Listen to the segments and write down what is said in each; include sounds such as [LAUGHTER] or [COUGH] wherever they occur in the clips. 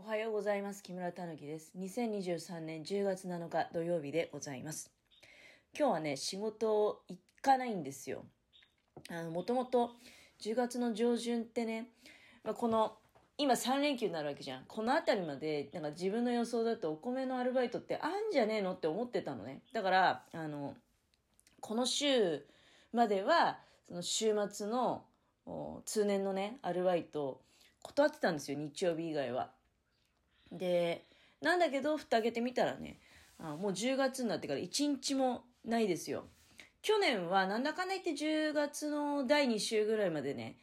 おはようございます。木村たぬきです。2023年10月7日土曜日でございます。今日はね、仕事行かないんですよ。あの、もともと10月の上旬ってね、まあ、この、今3連休になるわけじゃん。この辺りまで、なんか自分の予想だとお米のアルバイトってあんじゃねえのって思ってたのね。だから、あの、この週までは、その週末の通年のね、アルバイト、断ってたんですよ、日曜日以外は。で、なんだけど、蓋開けてみたらね、あもう10月になってから1日もないですよ。去年はなんだかんだ言って10月の第2週ぐらいまでね、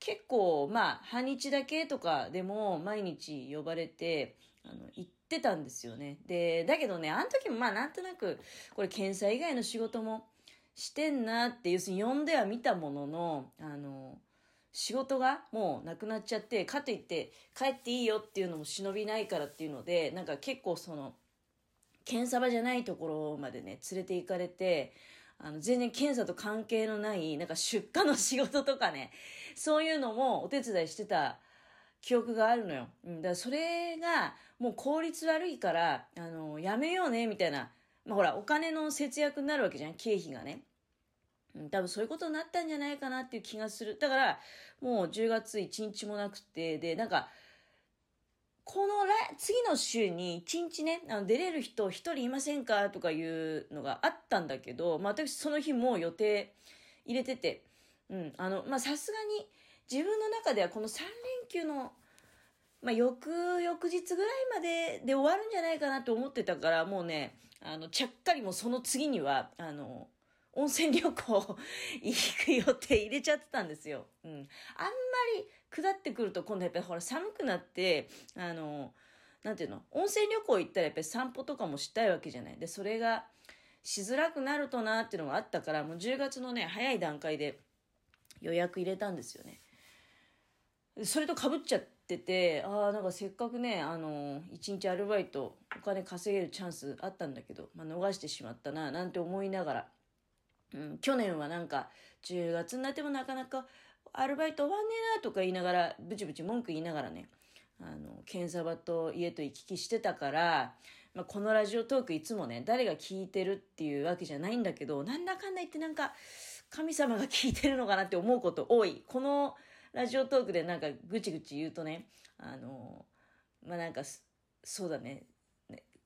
結構、まあ、半日だけとかでも毎日呼ばれて、あの、行ってたんですよね。で、だけどね、あの時もまあなんとなく、これ検査以外の仕事もしてんなって、要するに呼んでは見たものの、あの、仕事がもうなくなっちゃって、かといって帰っていいよっていうのも忍びないからっていうので、なんか結構その、検査場じゃないところまでね、連れて行かれて、あの、全然検査と関係のない、なんか出荷の仕事とかね、そういうのもお手伝いしてた記憶があるのよ。うん、だからそれがもう効率悪いから、あの、やめようね、みたいな。まあほら、お金の節約になるわけじゃん、経費がね。多分そういうことになったんじゃないかなっていう気がする。だから、もう10月1日もなくて、で、なんか、この次の週に1日ね、あの出れる人1人いませんかとかいうのがあったんだけど、まあ私その日もう予定入れてて、うん、あの、まさすがに自分の中ではこの3連休の、まあ翌、翌日ぐらいまでで終わるんじゃないかなと思ってたから、もうね、あの、ちゃっかりもその次には、あの、温泉旅行行く予定入れちゃってたんですよ。うん。あんまり下ってくると今度やっぱりほら寒くなって、あの、なんていうの？温泉旅行行ったらやっぱり散歩とかもしたいわけじゃない。で、それがしづらくなるとなっていうのがあったから、もう10月のね、早い段階で予約入れたんですよね。それと被っちゃってて、ああ、なんかせっかくね、あの、一日アルバイト、お金稼げるチャンスあったんだけど、まあ、逃してしまったな、なんて思いながら、うん、去年はなんか10月になってもなかなかアルバイト終わんねえなとか言いながらブチブチ文句言いながらねあの検査場と家と行き来してたから、まあ、このラジオトークいつもね誰が聞いてるっていうわけじゃないんだけどなんだかんだ言ってなんか神様が聞いてるのかなって思うこと多い。このラジオトークでなんかぐちぐち言うとねあのまあなんかそうだねね。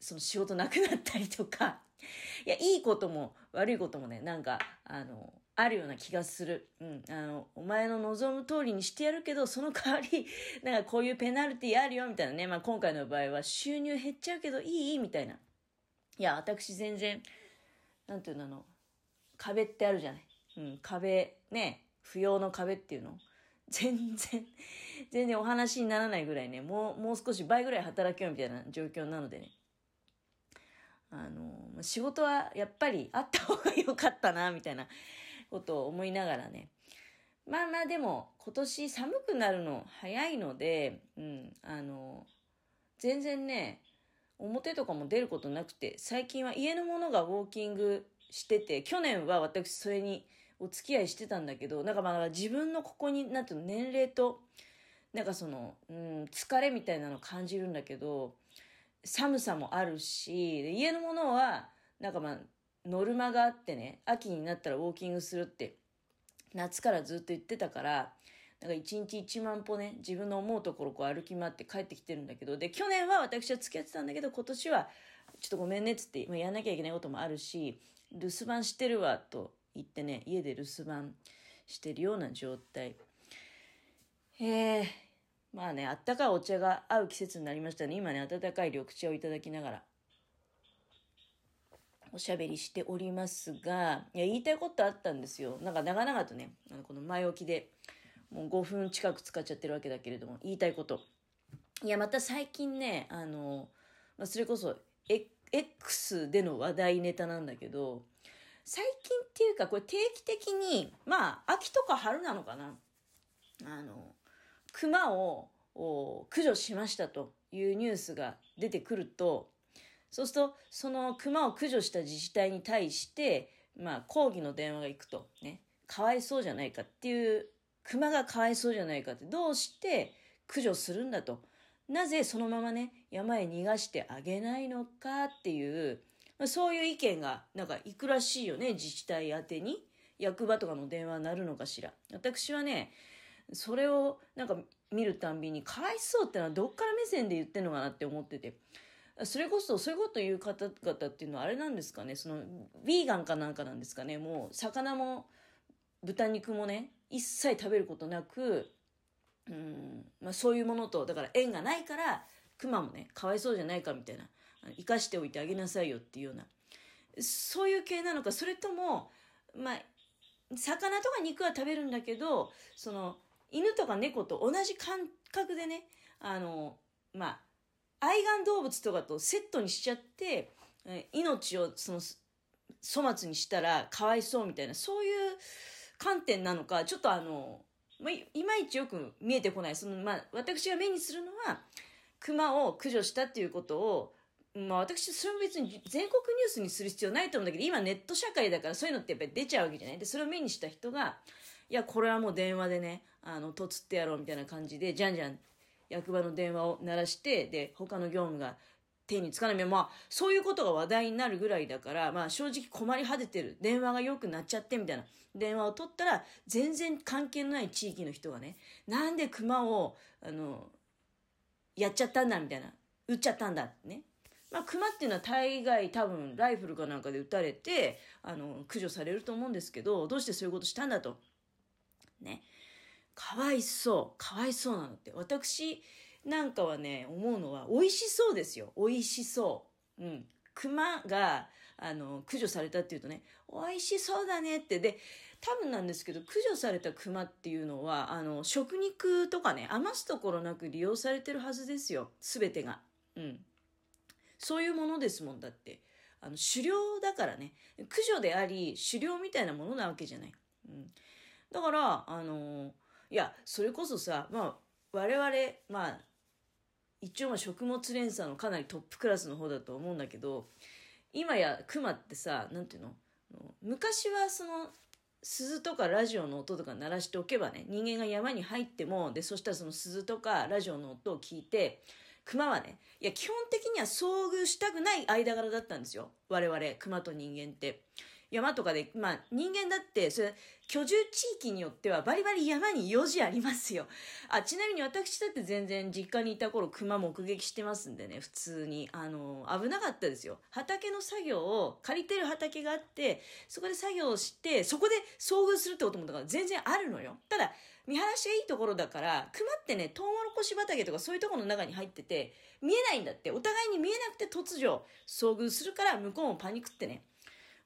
その仕事なくなったりとか [LAUGHS] いや、いいことも悪いこともね、なんか、あの、あるような気がする。うん。あの、お前の望む通りにしてやるけど、その代わり、[LAUGHS] なんかこういうペナルティあるよ、みたいなね。まあ今回の場合は収入減っちゃうけどいい？みたいな。いや、私全然、なんていうの、あの、壁ってあるじゃない。うん、壁、ね、不要の壁っていうの。全然、全然お話にならないぐらいね、もう、もう少し倍ぐらい働けよみたいな状況なのでね。あの、仕事はやっぱりあった方が良かったな、みたいなことを思いながらね。まあまあでも、今年寒くなるの早いので、うん、あの、全然ね、表とかも出ることなくて、最近は家のものがウォーキングしてて、去年は私それにお付き合いしてたんだけど、なんかまあ自分のここに、なんていうの、年齢と、なんかその、うん、疲れみたいなの感じるんだけど、寒さもあるし、家のものは、なんかまあ、ノルマがあってね、秋になったらウォーキングするって、夏からずっと言ってたから、なんか一日一万歩ね、自分の思うところこう歩き回って帰ってきてるんだけど、で、去年は私は付き合ってたんだけど、今年は、ちょっとごめんねっつって、まあ、やんなきゃいけないこともあるし、留守番してるわ、と言ってね、家で留守番してるような状態。えー、まあね、あったかいお茶が合う季節になりましたね。今ね、温かい緑茶をいただきながら、おしゃべりしておりますが、いや、言いたいことあったんですよ。なんか長々とね、あのこの前置きで、もう5分近く使っちゃってるわけだけれども、言いたいこと。いや、また最近ね、あの、まあ、それこそ、X での話題ネタなんだけど、最近っていうか、これ定期的に、まあ、秋とか春なのかなあの、熊を駆除しましたというニュースが出てくると、そうすると、その熊を駆除した自治体に対して、まあ、抗議の電話が行くと、ね、かわいそうじゃないかっていう、熊がかわいそうじゃないかって、どうして駆除するんだと。なぜそのままね、山へ逃がしてあげないのかっていう、まあ、そういう意見が、なんか、いくらしいよね、自治体宛てに。役場とかの電話になるのかしら。私はね、それをなんか見るたんびに、かわいそうってのはどっから目線で言ってんのかなって思ってて。それこそ、そういうこと言う方々っていうのはあれなんですかね、その、ヴィーガンかなんかなんですかね、もう、魚も、豚肉もね、一切食べることなく、うん、まあそういうものと、だから縁がないから、熊もね、かわいそうじゃないかみたいな、生かしておいてあげなさいよっていうような、そういう系なのか、それとも、まあ、魚とか肉は食べるんだけど、その、犬とか猫と同じ感覚でね、あの、まあ、愛玩動物とかとセットにしちゃって、命をその、粗末にしたらかわいそうみたいな、そういう観点なのか、ちょっとあの、まあ、いまいちよく見えてこない。その、まあ、私が目にするのは、熊を駆除したっていうことを、まあ私、それも別に全国ニュースにする必要ないと思うんだけど、今ネット社会だからそういうのってやっぱり出ちゃうわけじゃないで、それを目にした人が、いや、これはもう電話でね、あの、とつってやろうみたいな感じで、じゃんじゃん役場の電話を鳴らして、で、他の業務が手につかないまあ、そういうことが話題になるぐらいだから、まあ正直困り果ててる。電話が良くなっちゃってみたいな。電話を取ったら、全然関係のない地域の人がね、なんで熊を、あの、やっちゃったんだみたいな。撃っちゃったんだね。まあ、熊っていうのは大概多分ライフルかなんかで撃たれて、あの、駆除されると思うんですけど、どうしてそういうことしたんだと。ね。かわいそう。かわいそうなのって。私なんかはね、思うのは、美味しそうですよ。美味しそう。うん。熊が、あの、駆除されたっていうとね、美味しそうだねって。で、多分なんですけど、駆除された熊っていうのは、あの、食肉とかね、余すところなく利用されてるはずですよ。すべてが。うん。そういうものですもんだって。あの、狩猟だからね。駆除であり、狩猟みたいなものなわけじゃない。うん。だから、あのいや、それこそさ、まあ、我々、まあ、一応まあ食物連鎖のかなりトップクラスの方だと思うんだけど、今や熊ってさ、なんていうの昔はその、鈴とかラジオの音とか鳴らしておけばね、人間が山に入っても、で、そしたらその鈴とかラジオの音を聞いて、熊はね、いや、基本的には遭遇したくない間柄だったんですよ。我々、熊と人間って。山とかで、まあ人間だって、それ、居住地域によってはバリバリ山に用事ありますよ。あ、ちなみに私だって全然実家にいた頃熊目撃してますんでね、普通に。あの、危なかったですよ。畑の作業を、借りてる畑があって、そこで作業をして、そこで遭遇するってこともだから全然あるのよ。ただ、見晴らしがいいところだから、熊ってね、トウモロコシ畑とかそういうところの中に入ってて、見えないんだって。お互いに見えなくて突如遭遇するから、向こうもパニックってね。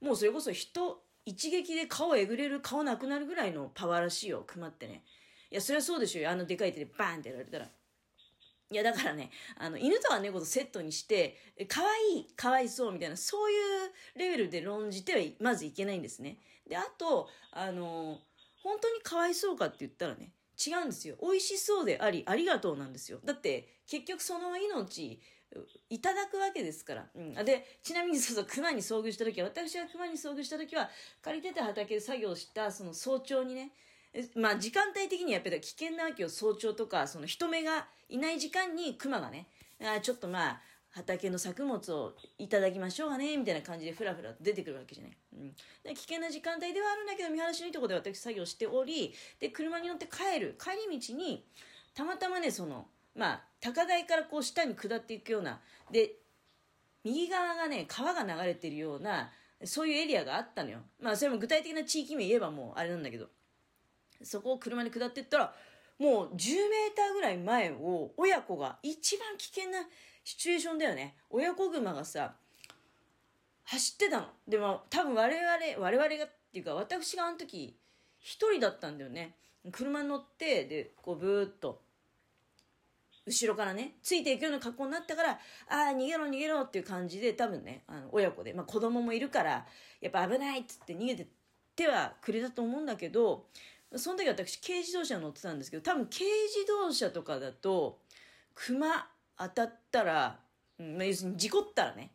もうそれこそ人、一撃で顔えぐれる顔なくなるぐらいのパワーらしいよ、熊ってね。いや、そりゃそうでしょよ。あのでかい手でバーンってやられたら。いや、だからね、あの、犬とか猫とセットにして、可愛い、かわいそうみたいな、そういうレベルで論じては、まずいけないんですね。で、あと、あの本当にかわいそうかって言ったらね、違うんですよ。美味しそうであり、ありがとうなんですよ。だって、結局その命、いただくわけですから。うん。で、ちなみにそうそう、熊に遭遇した時は、私が熊に遭遇した時は、借りてた畑で作業した、その早朝にね、まあ時間帯的にやっぱり危険なわけよ。早朝とか、その人目がいない時間に熊がね、あちょっとまあ、畑の作物をいただきましょうかね、みたいな感じでふらふら出てくるわけじゃない。うん。で危険な時間帯ではあるんだけど、見晴らしのいいところで私作業しており、で、車に乗って帰る、帰り道に、たまたまね、その、まあ、高台からこう下に下っていくような、で、右側がね、川が流れてるような、そういうエリアがあったのよ。まあ、それも具体的な地域名言えばもうあれなんだけど、そこを車に下っていったら、もう10メーターぐらい前を親子が一番危険なシチュエーションだよね。親子熊がさ、走ってたの。でも多分我々、我々がっていうか私があの時一人だったんだよね。車に乗って、で、こうブーっと、後ろからね、ついていくような格好になったから、ああ、逃げろ逃げろっていう感じで多分ね、あの、親子で、まあ子供もいるから、やっぱ危ないっつって逃げてってはくれたと思うんだけど、その時私軽自動車乗ってたんですけど、多分軽自動車とかだと、熊当たったら、まあ、要するに事故ったらね、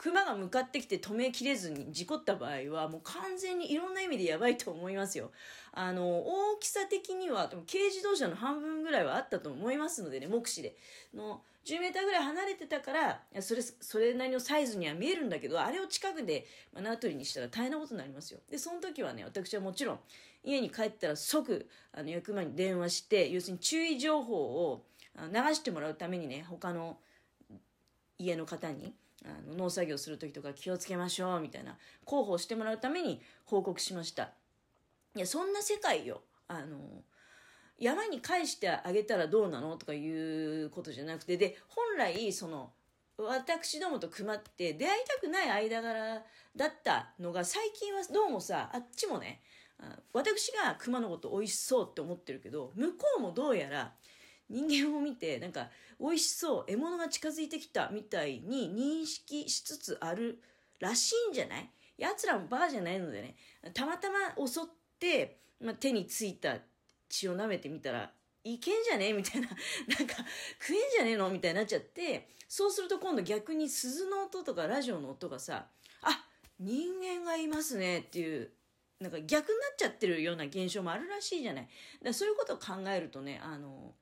熊が向かってきて止めきれずに事故った場合はもう完全にいろんな意味でやばいと思いますよ。あの大きさ的には軽自動車の半分ぐらいはあったと思いますのでね目視での10メーターぐらい離れてたからそれそれなりのサイズには見えるんだけどあれを近くで目の当りにしたら大変なことになりますよ。でその時はね私はもちろん家に帰ったら即あの役場に電話して要するに注意情報を流してもらうためにね他の家の方にあの農作業する時とか気をつけましょうみたいな広報してもらうために報告しました。いやそんな世界よ。あの山に返してあげたらどうなのとかいうことじゃなくてで本来その私どもと熊って出会いたくない間柄だったのが最近はどうもさあっちもね私が熊のこと美味しそうって思ってるけど向こうもどうやら人間を見てなんか美味しそう獲物が近づいてきたみたいに認識しつつあるらしいんじゃない？奴らもバカじゃないのでね。たまたま襲って、まあ、手についた血を舐めてみたらいけんじゃね？みたいな。[LAUGHS] なんか食えんじゃねえの？みたいになっちゃってそうすると今度逆に鈴の音とかラジオの音がさあ人間がいますね。っていうなんか逆になっちゃってるような現象もあるらしいじゃない。だからそういうことを考えるとね、あの、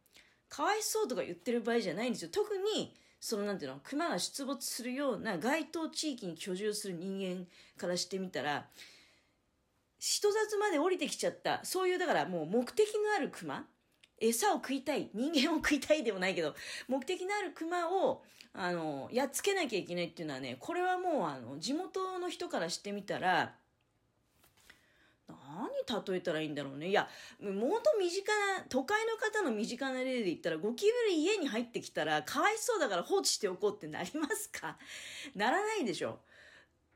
かわいそうとか言ってる場合じゃないんですよ。特に、そのなんていうの、熊が出没するような該当地域に居住する人間からしてみたら、人里まで降りてきちゃった、そういうだからもう目的のある熊、餌を食いたい、人間を食いたいでもないけど、目的のある熊を、あの、やっつけなきゃいけないっていうのはね、これはもうあの、地元の人からしてみたら、例えたらいいんだろうね。いや、もっと身近な、都会の方の身近な例で言ったら、ゴキブリ家に入ってきたら、かわいそうだから放置しておこうってなりますか？[LAUGHS] ならないでしょ。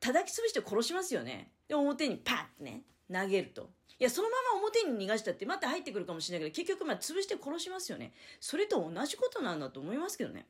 叩き潰して殺しますよね。で、表にパッてね、投げると。いや、そのまま表に逃がしたって、また入ってくるかもしれないけど、結局、まあ、潰して殺しますよね。それと同じことなんだと思いますけどね。